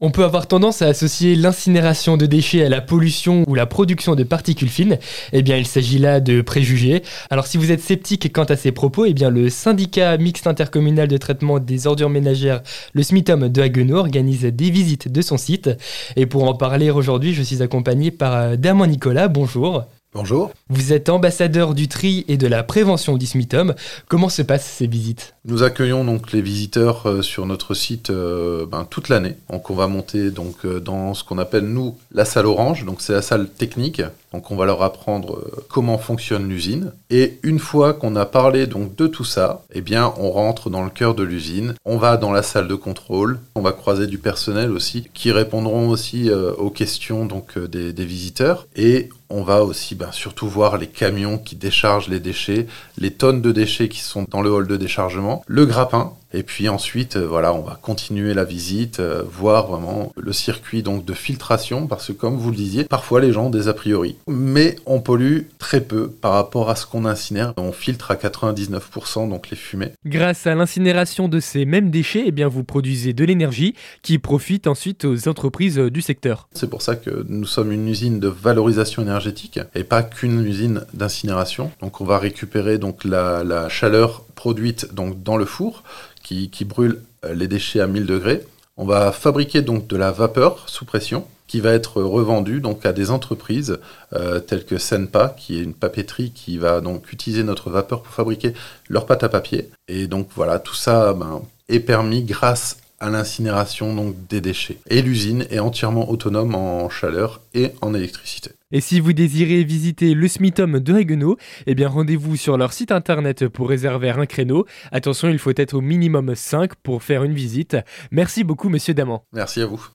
On peut avoir tendance à associer l'incinération de déchets à la pollution ou la production de particules fines. Eh bien, il s'agit là de préjugés. Alors, si vous êtes sceptique quant à ces propos, eh bien, le syndicat mixte intercommunal de traitement des ordures ménagères, le SMITOM de Haguenau, organise des visites de son site. Et pour en parler aujourd'hui, je suis accompagné par euh, Damien Nicolas. Bonjour. Bonjour. Vous êtes ambassadeur du tri et de la prévention d'Ismitom. Comment se passent ces visites? Nous accueillons donc les visiteurs euh, sur notre site euh, ben, toute l'année. Donc on va monter donc euh, dans ce qu'on appelle nous la salle orange. Donc c'est la salle technique. Donc on va leur apprendre comment fonctionne l'usine. Et une fois qu'on a parlé donc de tout ça, eh bien on rentre dans le cœur de l'usine. On va dans la salle de contrôle. On va croiser du personnel aussi qui répondront aussi aux questions des, des visiteurs. Et on va aussi ben, surtout voir les camions qui déchargent les déchets, les tonnes de déchets qui sont dans le hall de déchargement, le grappin, et puis ensuite, euh, voilà, on va continuer la visite, euh, voir vraiment le circuit donc de filtration, parce que comme vous le disiez, parfois les gens ont des a priori, mais on pollue très peu par rapport à ce qu'on incinère. On filtre à 99% donc les fumées. Grâce à l'incinération de ces mêmes déchets, eh bien vous produisez de l'énergie qui profite ensuite aux entreprises du secteur. C'est pour ça que nous sommes une usine de valorisation énergétique et pas qu'une usine d'incinération. Donc on va récupérer donc la, la chaleur produite donc dans le four qui, brûle euh, les déchets à 1000 degrés. On va fabriquer donc de la vapeur sous pression qui va être revendue donc à des entreprises euh, telles que Senpa, qui est une papeterie qui va donc utiliser notre vapeur pour fabriquer leur pâte à papier. Et donc voilà, tout ça ben, est permis grâce à l'incinération donc des déchets. Et l'usine est entièrement autonome en chaleur et en électricité. Et si vous désirez visiter le Smithum de Haguenau, eh bien rendez-vous sur leur site internet pour réserver un créneau. Attention, il faut être au minimum 5 pour faire une visite. Merci beaucoup monsieur Daman. Merci à vous.